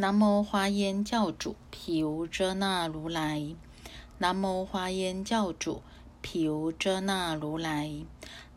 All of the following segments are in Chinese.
南无华严教主毗卢遮那如来。南无华严教主毗卢遮那如来。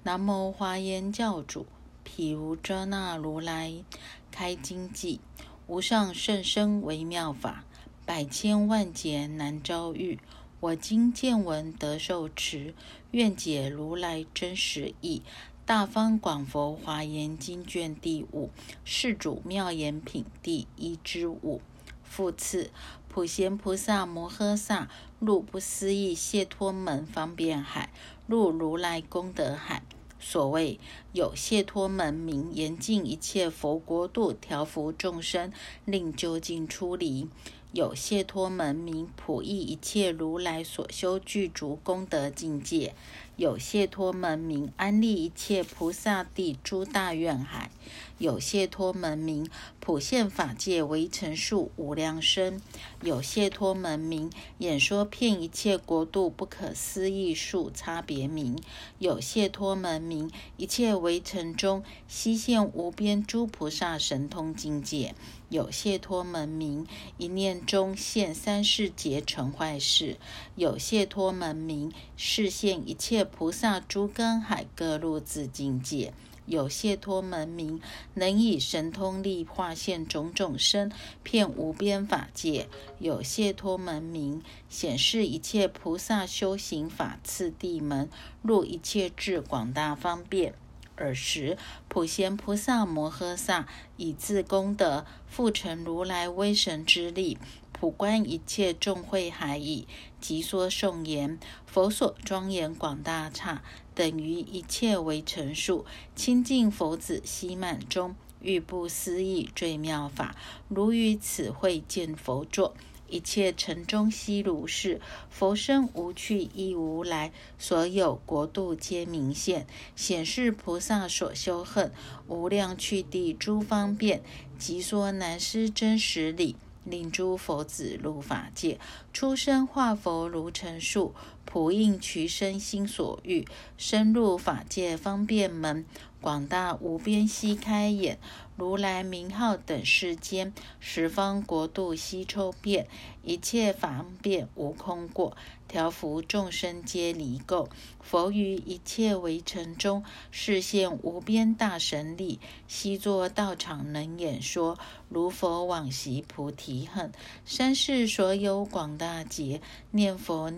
南无华严教主毗卢遮那如来。开经偈：无上甚深微妙法，百千万劫难遭遇。我今见闻得受持，愿解如来真实义。大方广佛华严经卷第五，世主妙言品第一之五。复次，普贤菩萨摩诃萨入不思议解脱门方便海，入如来功德海。所谓有解脱门，名严禁一切佛国度，调伏众生，令究竟出离。有解脱门名普益一切如来所修具足功德境界，有解脱门名安利一切菩萨地诸大愿海，有解脱门名普现法界为成数无量身，有解脱门名演说遍一切国度不可思议数差别名，有解脱门名一切围城中悉现无边诸菩萨神通境界。有解脱门名，一念中现三世劫成坏事；有解脱门名，示现一切菩萨诸根海各路自境界；有解脱门名，能以神通力化现种种身，遍无边法界；有解脱门名，显示一切菩萨修行法次第门，入一切智广大方便。尔时，普贤菩萨摩诃萨以自功德复成如来威神之力，普观一切众会海矣。即说颂言：佛所庄严广大刹，等于一切为成数。清净佛子悉满中，欲不思议最妙法，如于此会见佛座。一切尘中悉如是，佛身无去亦无来，所有国度皆明现，显示菩萨所修恨无量去地诸方便，即说难思真实理，令诸佛子入法界，出生化佛如成树，普应取身心所欲，深入法界方便门。广大无边悉开眼，如来名号等世间，十方国度悉抽遍，一切方便无空过，调伏众生皆离垢。佛于一切围城中，示现无边大神力，悉作道场能演说，如佛往昔菩提恨，三世所有广大劫，念佛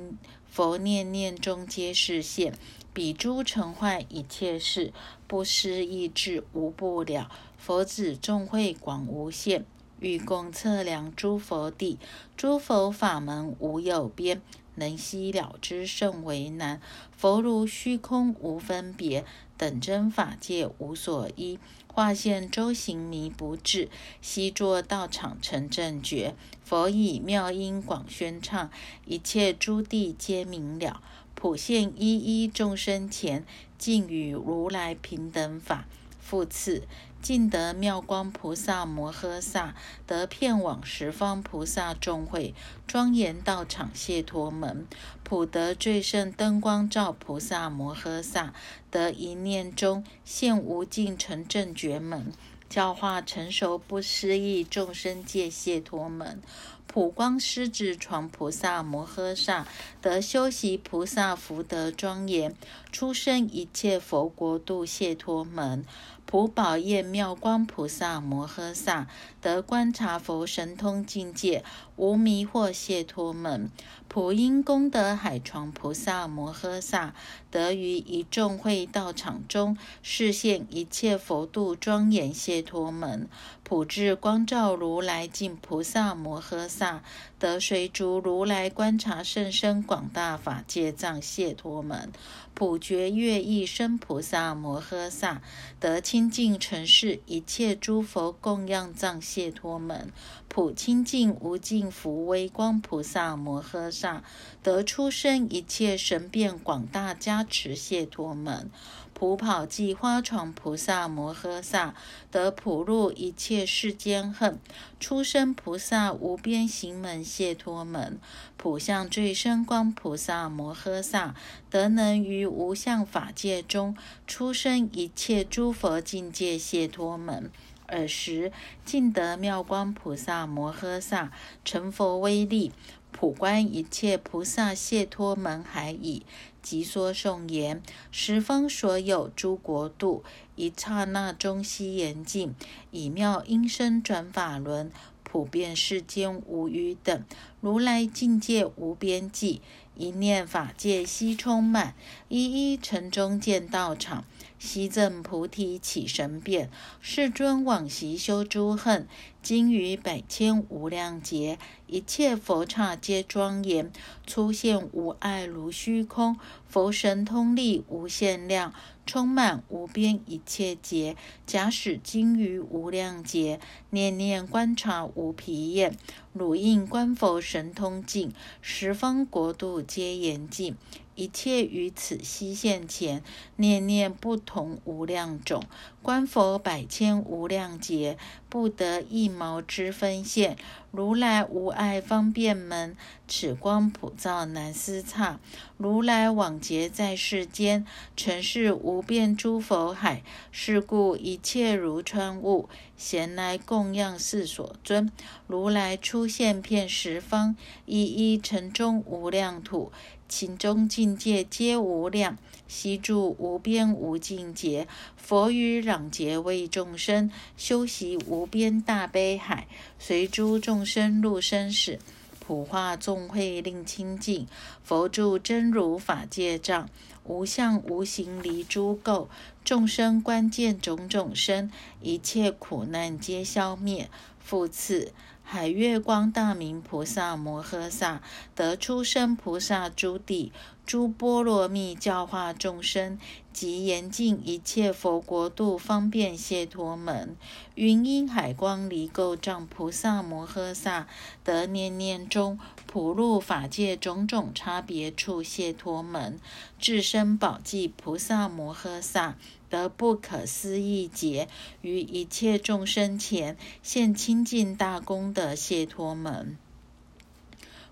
佛念念中皆示现。彼诸成坏一切事，不思议智无不了。佛子众会广无限，欲共测量诸佛地，诸佛法门无有边，能悉了之甚为难。佛如虚空无分别，等真法界无所依，化现周行迷不至，悉作道场成正觉。佛以妙音广宣唱，一切诸地皆明了。普现一一众生前，尽与如来平等法。复次，尽得妙光菩萨摩诃萨，得遍往十方菩萨众会，庄严道场谢陀门。普得最胜灯光照菩萨摩诃萨，得一念中现无尽成正觉门，教化成熟不思议众生界谢陀门。普光狮子床菩萨摩诃萨得修习菩萨福德庄严，出生一切佛国度解脱门。普宝业妙光菩萨摩诃萨得观察佛神通境界，无迷惑解脱门。普因功德海床菩萨摩诃萨得于一众会道场中示现一切佛度庄严解脱门。普智光照如来敬菩萨摩诃萨，得随逐如来观察甚深广大法界藏解脱门。普觉乐意生菩萨摩诃萨，得清净尘世一切诸佛供养藏解脱门。普清净无尽福威光菩萨摩诃萨，得出生一切神变广大加持解脱门。普跑济花床菩萨摩诃萨，得普入一切世间恨，出生菩萨无边行门解脱门。普相最深光菩萨摩诃萨，得能于无相法界中出生一切诸佛境界解脱门。尔时，尽得妙光菩萨摩诃萨成佛威力，普观一切菩萨解脱门海已。即说颂言：十方所有诸国度，一刹那中悉严净，以妙音声转法轮，普遍世间无余等。如来境界无边际，一念法界悉充满，一一城中见道场。悉证菩提起神变，世尊往昔修诸恨，今于百千无量劫，一切佛刹皆庄严，出现无碍如虚空，佛神通力无限量，充满无边一切劫。假使今于无量劫，念念观察无疲厌，汝应观佛神通尽，十方国度皆严净。一切于此悉现前，念念不同无量种，观佛百千无量劫，不得一毛之分现。如来无碍方便门，此光普照难思刹。如来往劫在世间，尘世无边诸佛海，是故一切如穿雾，闲来供养世所尊。如来出现遍十方，一一城中无量土。行中境界皆无量，悉住无边无尽劫。佛于攘劫为众生修习无边大悲海，随诸众生入生死，普化众会令清净。佛住真如法界障，无相无形离诸垢。众生关见种种身，一切苦难皆消灭。复次。海月光大明菩萨摩诃萨得出生菩萨诸地，诸波罗蜜教化众生，及严禁一切佛国度方便解脱门。云因海光离垢障菩萨摩诃萨得念念中普入法界种种差别处解脱门。智身宝济菩萨摩诃萨。得不可思议劫，于一切众生前现清净大功德谢托门，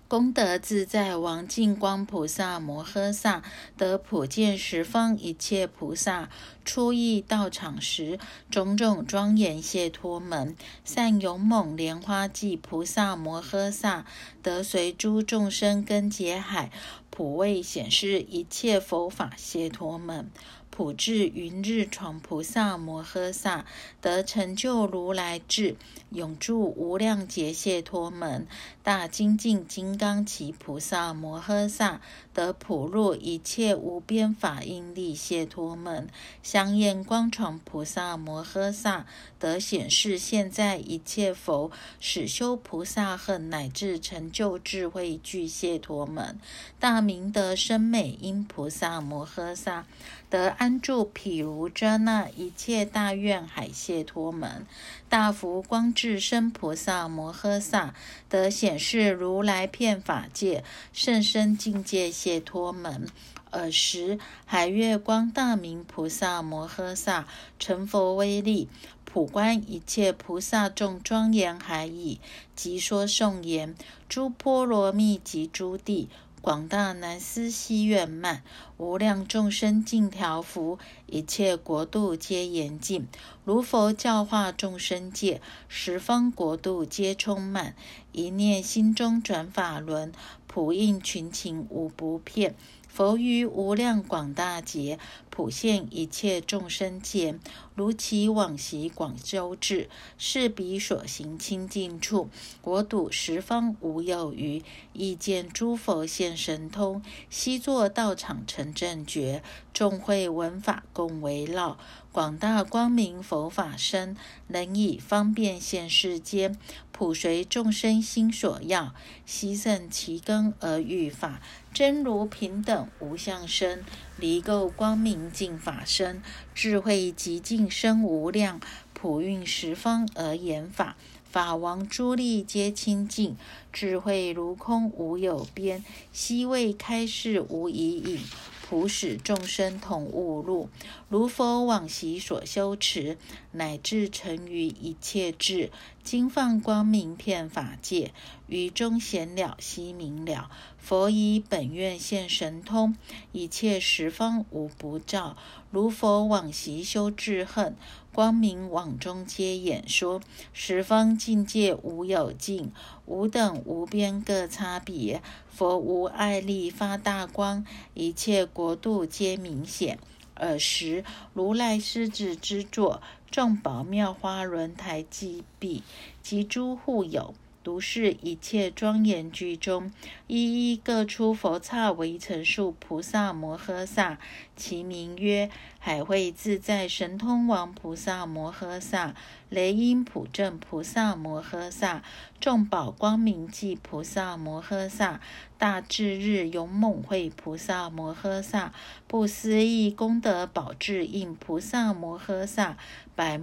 功德自在王净光菩萨摩诃萨得普见十方一切菩萨出诣道场时，种种庄严谢托门，善勇猛莲花记菩萨摩诃萨得随诸众生根结海，普为显示一切佛法谢托门。普智云日闯菩萨摩诃萨得成就如来智，永住无量劫解脱门。大精进金刚持菩萨摩诃萨得普入一切无边法因力解脱门。香焰光闯菩萨摩诃萨得显示现在一切佛使修菩萨恨乃至成就智慧具解脱门。大明德深美因菩萨摩诃萨。得安住毗卢遮那一切大愿海解脱门，大福光智身菩萨摩诃萨得显示如来遍法界甚深境界谢脱门。尔时海月光大明菩萨摩诃萨成佛威力，普观一切菩萨众庄严海已，即说颂言：诸波罗蜜及诸地。广大南思西愿满，无量众生尽调伏，一切国度皆严净。如佛教化众生界，十方国度皆充满。一念心中转法轮，普应群情无不遍。佛于无量广大劫，普现一切众生前，如其往昔广修至，是彼所行清净处，国土十方无有余。亦见诸佛现神通，悉作道场成正觉，众会闻法共围绕。广大光明佛法身，能以方便现世间，普随众生心所要，悉胜其根而欲法，真如平等无相身，离垢光明净法身，智慧极尽生无量，普运十方而言法，法王诸力皆清净，智慧如空无有边，悉未开示无疑影。普使众生同悟入，如佛往昔所修持，乃至成于一切智，今放光明遍法界，于中显了，悉明了。佛以本愿现神通，一切十方无不照。如佛往昔修智恨，光明网中皆演说。十方境界无有尽，无等无边各差别。佛无爱力发大光，一切国度皆明显。尔时，如来狮子之座。众宝妙花轮台积壁，及诸护有，独是一切庄严居中，一一各出佛刹为成数菩萨摩诃萨，其名曰海会自在神通王菩萨摩诃萨、雷音普正菩萨摩诃萨、众宝光明记菩萨摩诃萨、大智日勇猛慧菩萨摩诃萨、不思议功德宝智印菩萨摩诃萨。百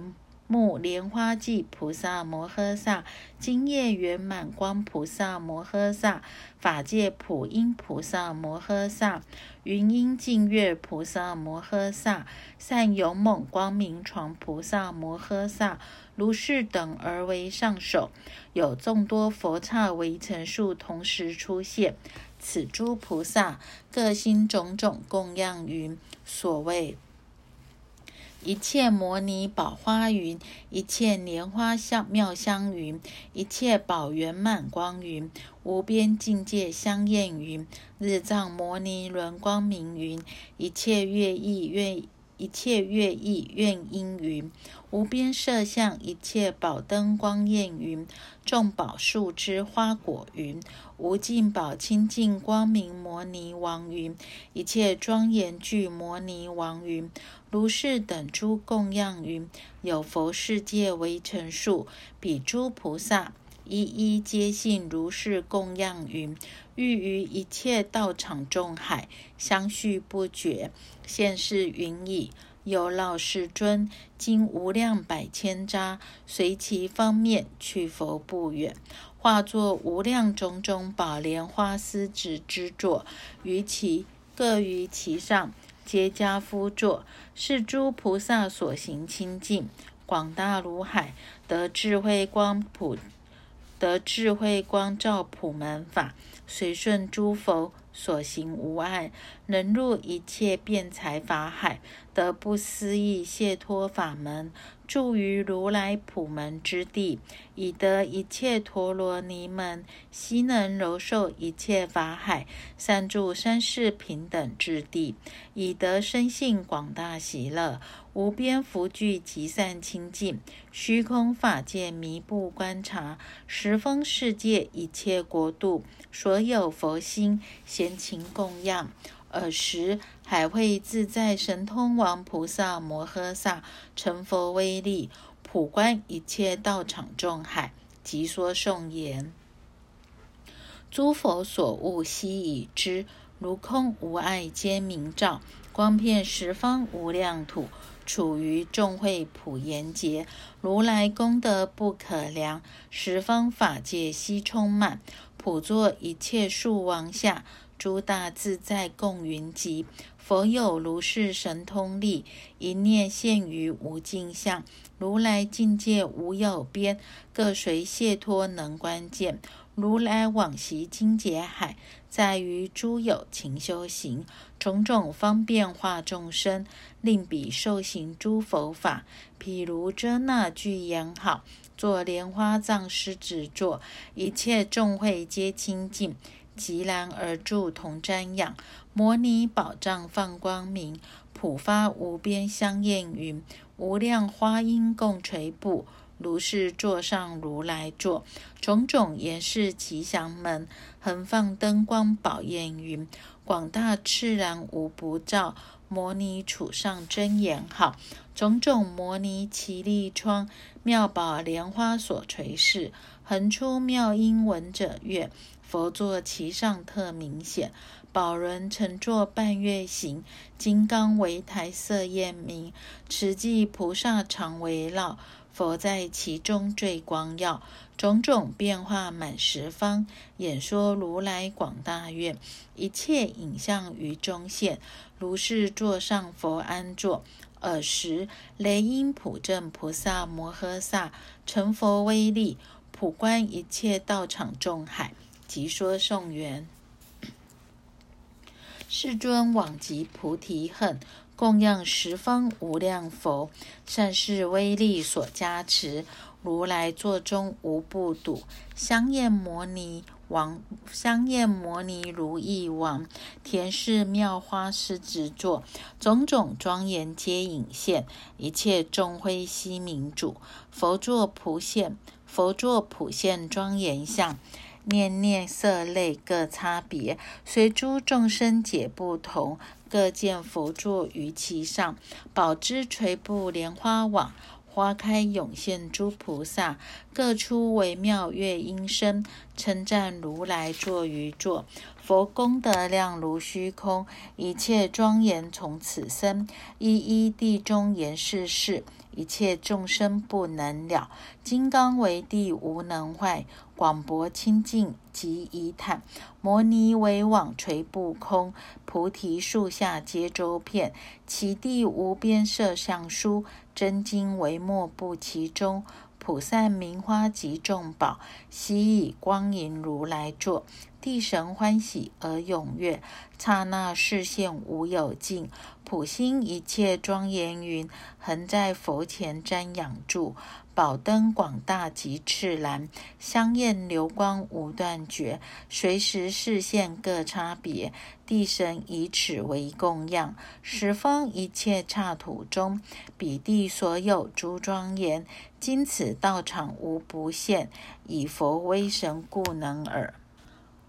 目莲花髻菩萨摩诃萨，金叶圆满光菩萨摩诃萨，法界普音菩萨摩诃萨，云音净月菩萨摩诃萨，善勇猛光明床菩萨摩诃萨，如是等而为上首，有众多佛刹为成数，同时出现。此诸菩萨各心种种供养云，所谓。一切摩尼宝花云，一切莲花香妙香云，一切宝圆满光云，无边境界香艳云，日藏摩尼轮光明云，一切月意愿一切乐意愿音云，无边色相一切宝灯光焰云，众宝树枝花果云，无尽宝清净光明摩尼王云，一切庄严具摩尼王云。如是等诸供养云，有佛世界为成数，彼诸菩萨一一皆信如是供养云，欲于一切道场众海相续不绝。现世云矣，有老世尊，经无量百千匝，随其方面去佛不远，化作无量种种宝莲花丝子之座，于其各于其上。皆加夫座，是诸菩萨所行清净，广大如海，得智慧光普，得智慧光照普门法，随顺诸佛所行无碍，能入一切辩才法海，得不思议解脱法门。住于如来普门之地，以得一切陀罗尼门，悉能柔受一切法海，善住三世平等之地，以得生性广大喜乐，无边福聚极善清净，虚空法界弥不观察，十方世界一切国度，所有佛心闲情供养。尔时，海会自在神通王菩萨摩诃萨成佛威力，普观一切道场众海，即说颂言：诸佛所悟悉已知，如空无碍皆明照，光遍十方无量土，处于众会普严劫，如来功德不可量，十方法界悉充满，普作一切树王下。诸大自在共云集，佛有如是神通力，一念现于无尽相，如来境界无有边，各随解脱能观见。如来往昔经劫海，在于诸有情修行，种种方便化众生，令彼受行诸佛法。譬如遮那具言好，作莲花藏狮子座，一切众会皆清净。极然而住同瞻仰，摩尼宝藏放光明，普发无边香焰云，无量花音共垂布，如是座上如来座，种种严饰吉祥门，恒放灯光宝焰云，广大炽然无不照。摩尼处上真言好，种种摩尼奇力窗，妙宝莲花所垂饰，恒出妙音闻者悦。佛座其上特明显，宝轮乘坐半月形，金刚为台色焰明，持记菩萨常围绕，佛在其中最光耀，种种变化满十方，演说如来广大愿，一切影像于中现，如是座上佛安坐。尔时，雷音普正菩萨摩诃萨成佛威力，普观一切道场众海，即说颂言：世尊往集菩提恨，供养十方无量佛，善事威力所加持，如来座中无不睹。香焰摩尼王，香焰摩尼如意王，田氏妙花狮子座，种种庄严皆隐现。一切众辉悉明主，佛座普现，佛座普现庄严相。念念色类各差别，随诸众生解不同。各见佛座于其上，宝枝垂布莲花网。花开涌现诸菩萨，各出微妙乐音声，称赞如来坐于座。佛功德量如虚空，一切庄严从此生。一一地中言世事，一切众生不能了。金刚为地无能坏，广博清净即一坦。摩尼为网垂不空，菩提树下皆周遍。其地无边色相殊。真金为莫不其中，普散名花及众宝，悉以光银如来座。地神欢喜而踊跃，刹那视线无有尽。普心一切庄严云，恒在佛前瞻仰住。宝灯广大及赤蓝，香焰流光无断绝，随时视线各差别。地神以此为供养，十方一切刹土中，彼地所有诸庄严，今此道场无不现，以佛威神故能耳。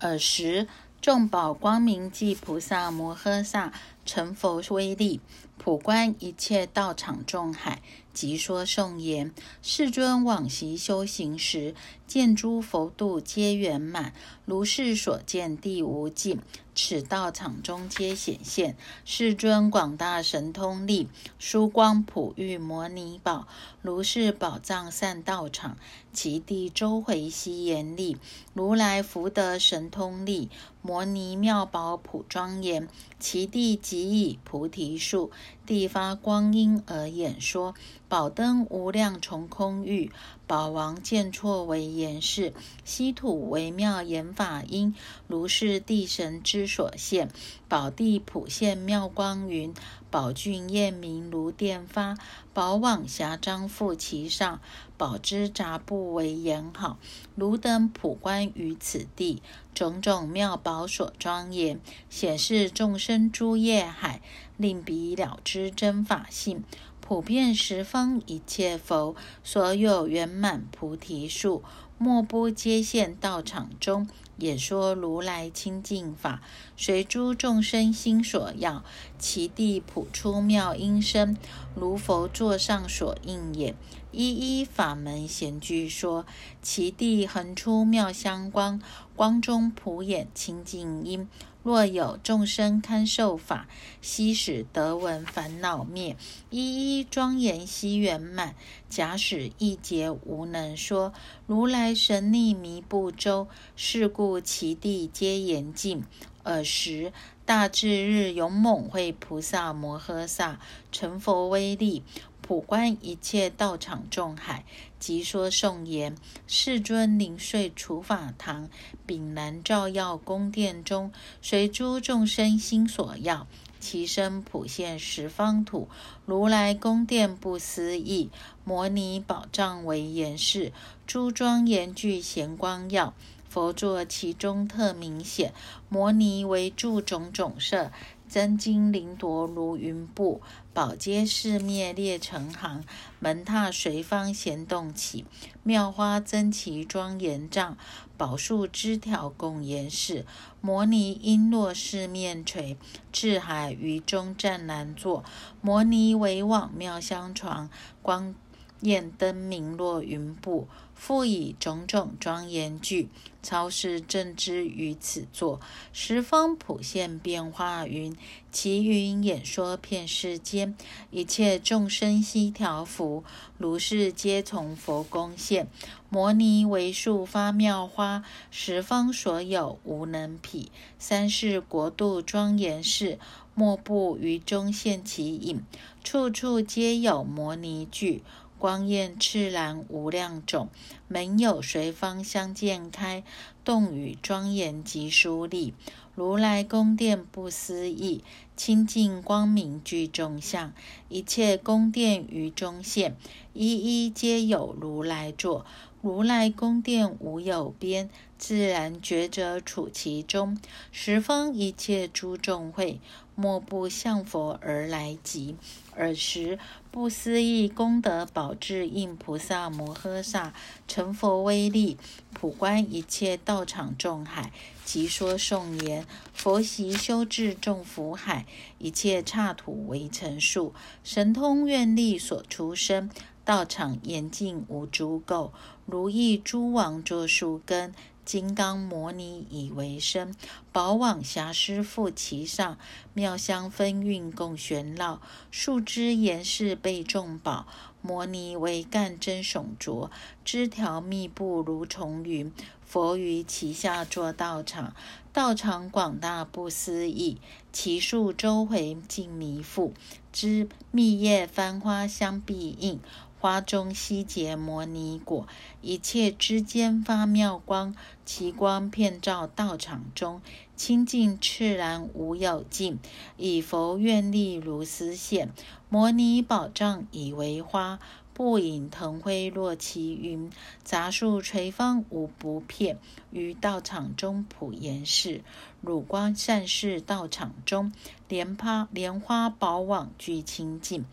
尔时，众宝光明即菩萨摩诃萨成佛威力，普观一切道场众海。即说颂言：世尊往昔修行时，见诸佛度皆圆满，如是所见地无尽。此道场中皆显现。世尊广大神通力，殊光普喻摩尼宝，如是宝藏善道场，其地周回悉严力。如来福德神通力，摩尼妙宝普庄严，其地即以菩提树，地发光阴而演说。宝灯无量重空域，宝王见错为言事，稀土为妙言法音，如是地神之所现。宝地普现妙光云，宝俊焰明如电发，宝网霞张覆其上，宝之杂布为言好，如等普观于此地，种种妙宝所庄严，显示众生诸业海，令彼了知真法性。普遍十方一切佛，所有圆满菩提树，莫不皆现道场中，演说如来清净法，随诸众生心所要，其地普出妙音声，如佛座上所应演，一一法门闲居说，其地横出妙香光，光中普演清净音。若有众生堪受法，悉使得闻烦恼灭，一一庄严悉圆满。假使一劫无能说，如来神力弥不周，是故其地皆严净。尔时，大智日勇猛会菩萨摩诃萨成佛威力。普观一切道场众海，即说颂言：世尊临睡除法堂，炳然照耀宫殿中，随诸众生心所要，其身普现十方土。如来宫殿不思议，摩尼宝藏为严饰，诸庄严具贤光耀。佛座其中特明显，摩尼为住种种色。真金鳞夺如云布，宝阶四面列成行，门踏随方弦动起，妙花珍奇庄严障，宝树枝条拱严饰。摩尼璎珞四面垂，智海于中湛难坐。摩尼为网妙香床，光焰灯明落云布。复以种种庄严具，超世正知于此座，十方普现变化云，其云演说遍世间，一切众生悉调伏，如是皆从佛宫现。摩尼为树发妙花，十方所有无能匹。三世国度庄严事，莫不于中现其影，处处皆有摩尼具。光焰炽然无量种，门有随方相见开，洞宇庄严极殊丽。如来宫殿不思议，清净光明具众相，一切宫殿于中现，一一皆有如来坐。如来宫殿无有边，自然觉者处其中。十方一切诸众会，莫不向佛而来集。尔时，不思议功德宝智应菩萨摩诃萨成佛威力，普观一切道场众海，即说颂言：佛习修治众福海，一切刹土为成数，神通愿力所出生，道场严净无诸垢，如意诸王作树根。金刚摩尼以为身，宝网霞施覆其上，妙香分运共玄绕，树枝岩饰被众宝，摩尼为干真耸着，枝条密布如重云。佛于其下作道场，道场广大不思议，其树周回尽弥覆，枝密叶繁花相必应。花中悉结摩尼果，一切之间发妙光，其光遍照道场中，清净赤然无有尽。以佛愿力如斯现，摩尼宝藏以为花，不引腾辉落其云，杂树垂芳无不遍，于道场中普严饰。汝光善事道场中，莲花莲花宝网具清净。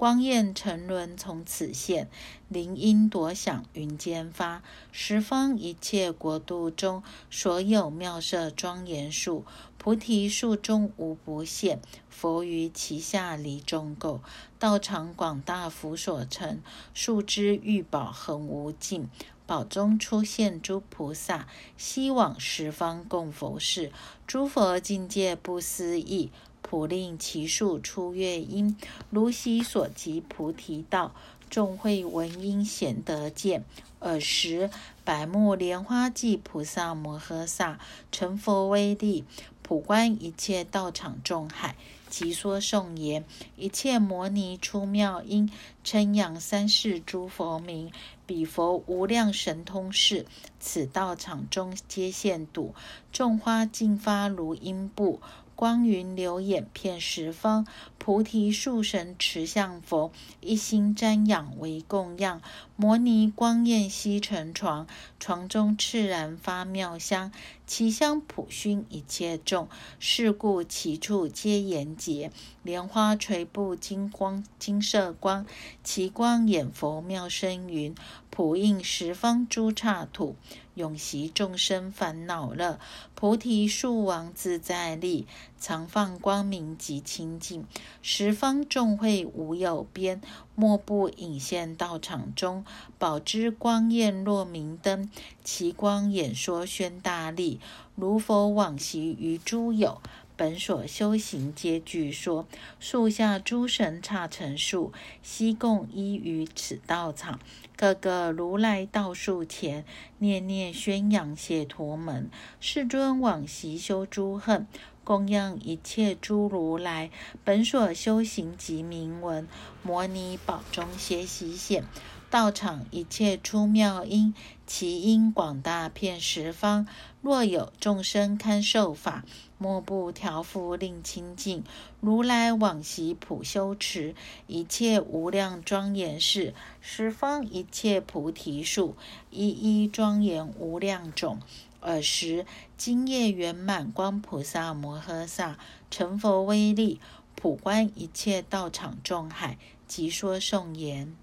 光焰沉沦从此现，铃音朵响云间发。十方一切国度中，所有妙色庄严树，菩提树中无不现。佛于其下离众垢，道场广大福所成，树枝玉宝恒无尽。宝中出现诸菩萨，西往十方供佛事。诸佛境界不思议。普令其树出月音，如昔所及菩提道，众会闻音显得见。尔时，百目莲花即菩萨摩诃萨成佛威力，普观一切道场众海，即说颂言：一切摩尼出妙音，称扬三世诸佛名。彼佛无量神通事，此道场中皆现睹。众花尽发如音布。光云流眼遍十方，菩提树神持向佛，一心瞻仰为供养。摩尼光焰悉成床，床中炽然发妙香，其香普熏一切众。是故其处皆严洁，莲花垂布金光金色光，其光眼佛妙声云，普应十方诸刹土。永习众生烦恼乐，菩提树王自在力，常放光明及清净，十方众会无有边，莫不隐现道场中，宝之光焰若明灯，其光演说宣大力，如佛往昔于诸有。本所修行皆具说，树下诸神刹成树，悉共依于此道场。个个如来道树前，念念宣扬解脱门。世尊往昔修诸恨，供养一切诸如来。本所修行即名闻，摩尼宝中歇息现。道场一切出妙音，其因广大遍十方。若有众生堪受法，莫不调伏令清净。如来往昔普修持一切无量庄严事，十方一切菩提树，一一庄严无量种。尔时今夜圆满光菩萨摩诃萨成佛威力，普观一切道场众海，即说颂言。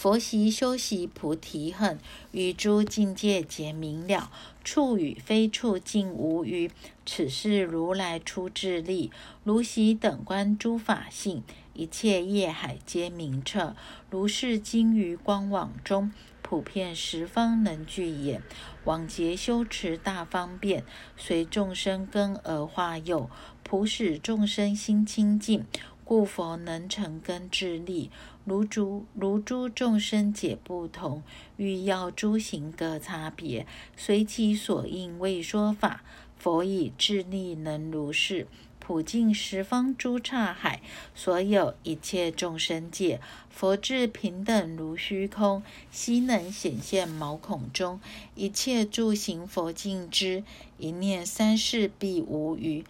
佛习修习菩提恨，与诸境界皆明了，处与非处尽无余。此是如来出智力，如习等观诸法性，一切业海皆明彻。如是今于光网中，普遍十方能具眼。往劫修持大方便，随众生根而化有，普使众生心清净，故佛能成根智力。如诸如诸众生解不同，欲要诸行各差别，随其所应为说法。佛以智力能如是。普尽十方诸刹海，所有一切众生界，佛智平等如虚空，悉能显现毛孔中。一切诸行佛尽之，一念三世必无余。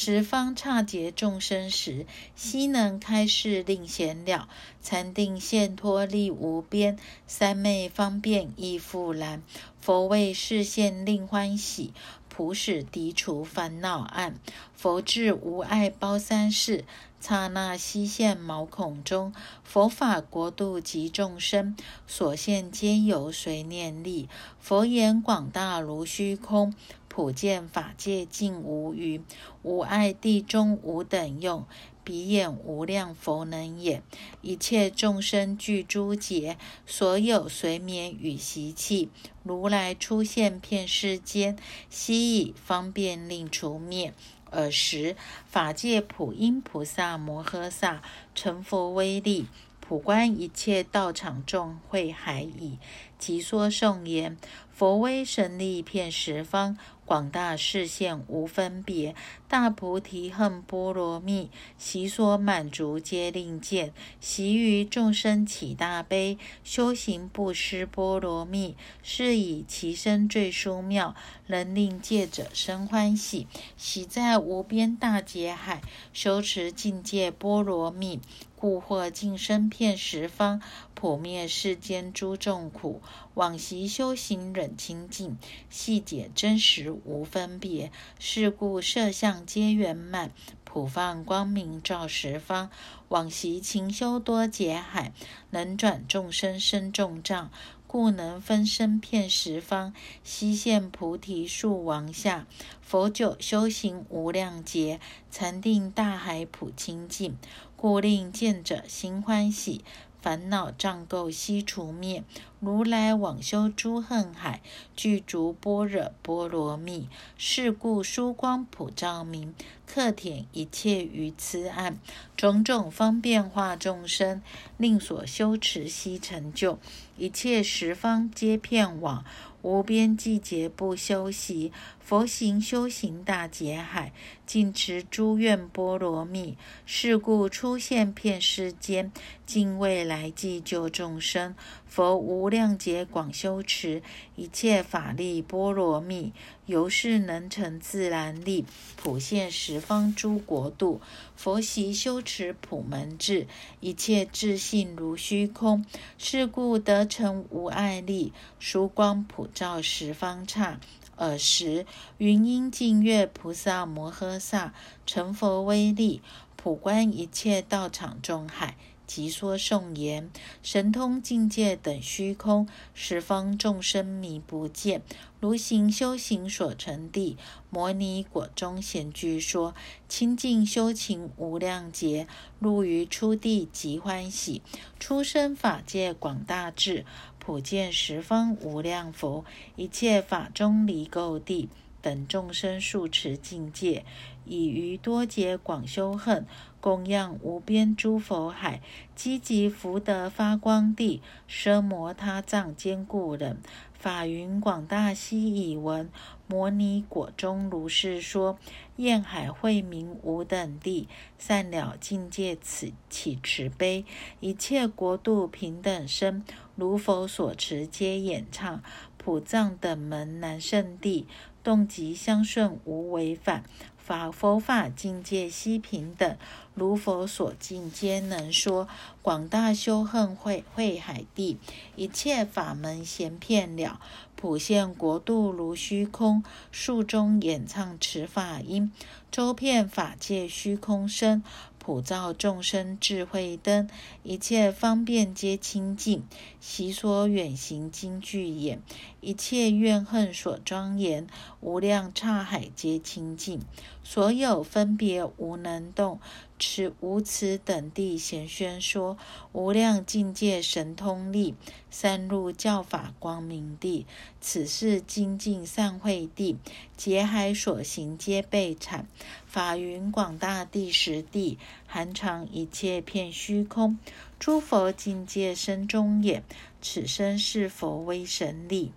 十方刹劫众生时，悉能开示令显了。禅定现脱力无边，三昧方便亦复然。佛为示现令欢喜。普使涤除烦恼暗，佛智无碍包三世，刹那悉现毛孔中。佛法国度及众生所现皆由随念力。佛言广大如虚空，普见法界尽无余，无碍地中无等用。鼻眼无量佛能也，一切众生具诸劫，所有随眠与习气，如来出现遍世间，悉以方便令除灭。尔时法界普音菩萨摩诃萨成佛威力，普观一切道场众会海矣。即说颂言：佛威神力遍十方。广大视线无分别，大菩提恨波罗蜜，习说满足皆令见，习于众生起大悲，修行不施波罗蜜，是以其身最殊妙，能令戒者生欢喜。喜在无边大劫海，修持境界波罗蜜。故获净身遍十方，普灭世间诸众苦。往昔修行忍清净，细解真实无分别。是故色相皆圆满，普放光明照十方。往昔勤修多劫海，能转众生身众障，故能分身遍十方，悉现菩提树王下。佛久修行无量劫，禅定大海普清净。故令见者心欢喜，烦恼障垢悉除灭。如来往修诸恨海，具足般若波罗蜜。是故殊光普照明，克舔一切于痴暗。种种方便化众生，令所修持悉成就。一切十方皆遍往。无边际劫不休息，佛行修行大劫海，尽持诸愿波罗蜜。是故出现遍世间，尽未来际救众生。佛无量劫广修持一切法力波罗蜜，由是能成自然力，普现十方诸国度。佛习修持普门智，一切智性如虚空。是故得成无碍力，殊光普照十方刹。尔时云音净月菩萨摩诃萨成佛威力，普观一切道场众海。即说颂言：神通境界等虚空，十方众生迷不见。如行修行所成地，摩尼果中显具说：清净修勤无量劫，入于初地即欢喜。出生法界广大智，普见十方无量佛，一切法中离垢地。等众生数持境界，以于多劫广修恨，供养无边诸佛海，积极福德发光地，奢摩他藏坚固人，法云广大悉以闻。摩尼果中如是说：焰海慧明无等地，善了境界此起慈悲，一切国度平等身，如佛所持皆演唱，普藏等门难圣地。动极相顺无违反，法佛法境界悉平等，如佛所尽皆能说。广大修恨会会海地，一切法门闲片了，普现国度如虚空，树中演唱持法音，周遍法界虚空身。普照众生智慧灯，一切方便皆清净。习说远行金具眼，一切怨恨所庄严，无量刹海皆清净。所有分别无能动，此无此等地显宣说无量境界神通力，三入教法光明地。此是精进散会地，劫海所行皆被产。法云广大第十地，含藏一切片虚空。诸佛境界身中也，此身是佛威神力。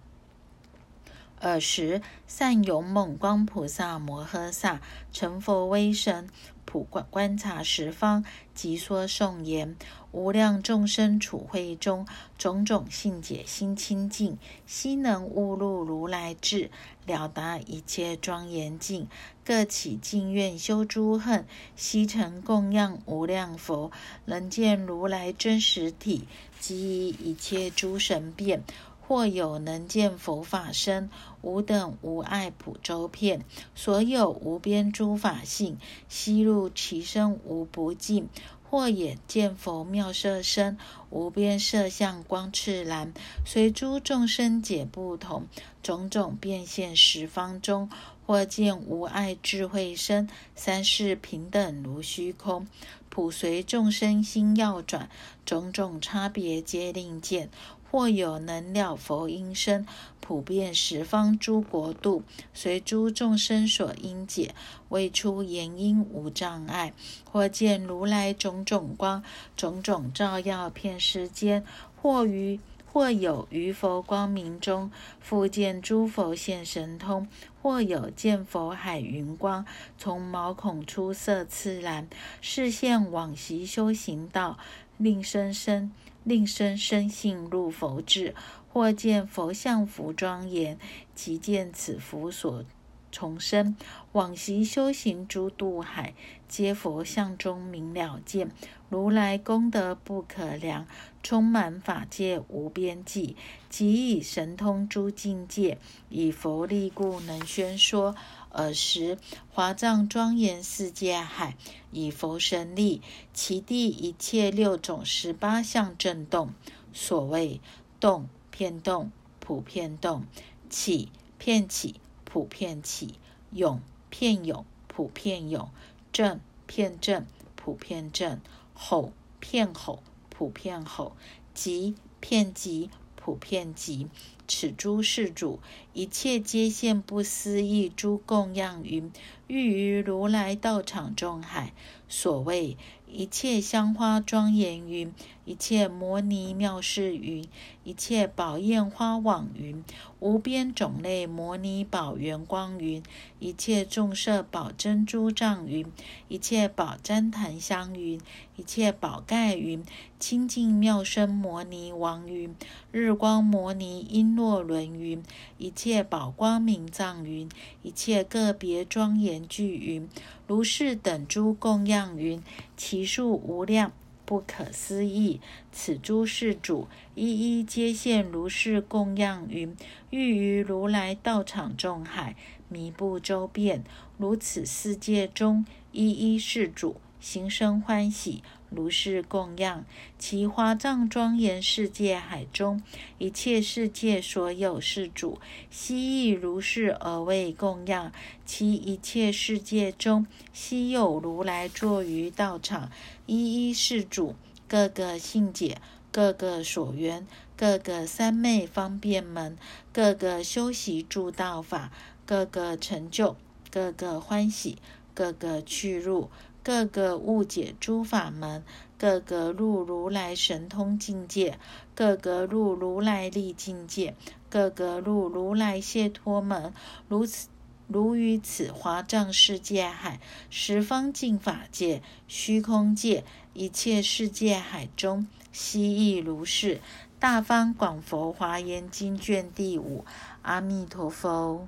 尔时，善勇猛光菩萨摩诃萨成佛威神，普观观察十方，即说颂言：无量众生处会中，种种性解心清净，悉能悟入如来智，了达一切庄严境，各起净愿修诸恨，悉成供养无量佛，能见如来真实体，即以一切诸神变。或有能见佛法身，无等无碍普周遍，所有无边诸法性，悉入其身无不尽。或也见佛妙色身，无边色相光炽然，随诸众生解不同，种种变现十方中。或见无碍智慧身，三世平等如虚空，普随众生心要转，种种差别皆令见。或有能了佛音声，普遍十方诸国度，随诸众生所应解，未出言音无障碍。或见如来种种光，种种照耀遍世间。或于或有于佛光明中，复见诸佛现神通。或有见佛海云光，从毛孔出色次然，示现往昔修行道，令生生。令生生性入佛智，或见佛像福庄严，即见此福所重生。往昔修行诸度海，皆佛像中明了见。如来功德不可量，充满法界无边际。即以神通诸境界，以佛力故能宣说。尔时，华藏庄严世界海，以佛神力，其地一切六种十八相震动。所谓动，片动，普遍动；起，片起，普遍起；涌，片涌，普遍涌；震，片震，普遍震；吼，片吼，普遍吼；即，片即，普遍即。此诸世主，一切皆现不思议诸供养云，欲于如来道场中海。所谓一切香花庄严云，一切摩尼妙事云，一切宝焰花网云，无边种类摩尼宝圆光云，一切众色宝珍珠藏云，一切宝旃檀香云，一切宝盖云，清净妙身摩尼王云，日光摩尼璎珞轮云，一切宝光明藏云，一切个别庄严具云。如是等诸供养云，其数无量，不可思议。此诸世主一一皆现如是供养云，欲于如来道场众海弥布周遍。如此世界中一一世主心生欢喜。如是供养，其华藏庄严世界海中，一切世界所有世主，悉亦如是而为供养。其一切世界中，悉有如来坐于道场，一一世主，各个性解，各个所缘，各个三昧方便门，各个修习诸道法，各个成就，各个欢喜，各个去入。各个误解诸法门，各个入如来神通境界，各个入如来力境界，各个入如来解脱门。如此，如于此华藏世界海，十方净法界、虚空界，一切世界海中，悉亦如是。大方广佛华严经卷第五，阿弥陀佛。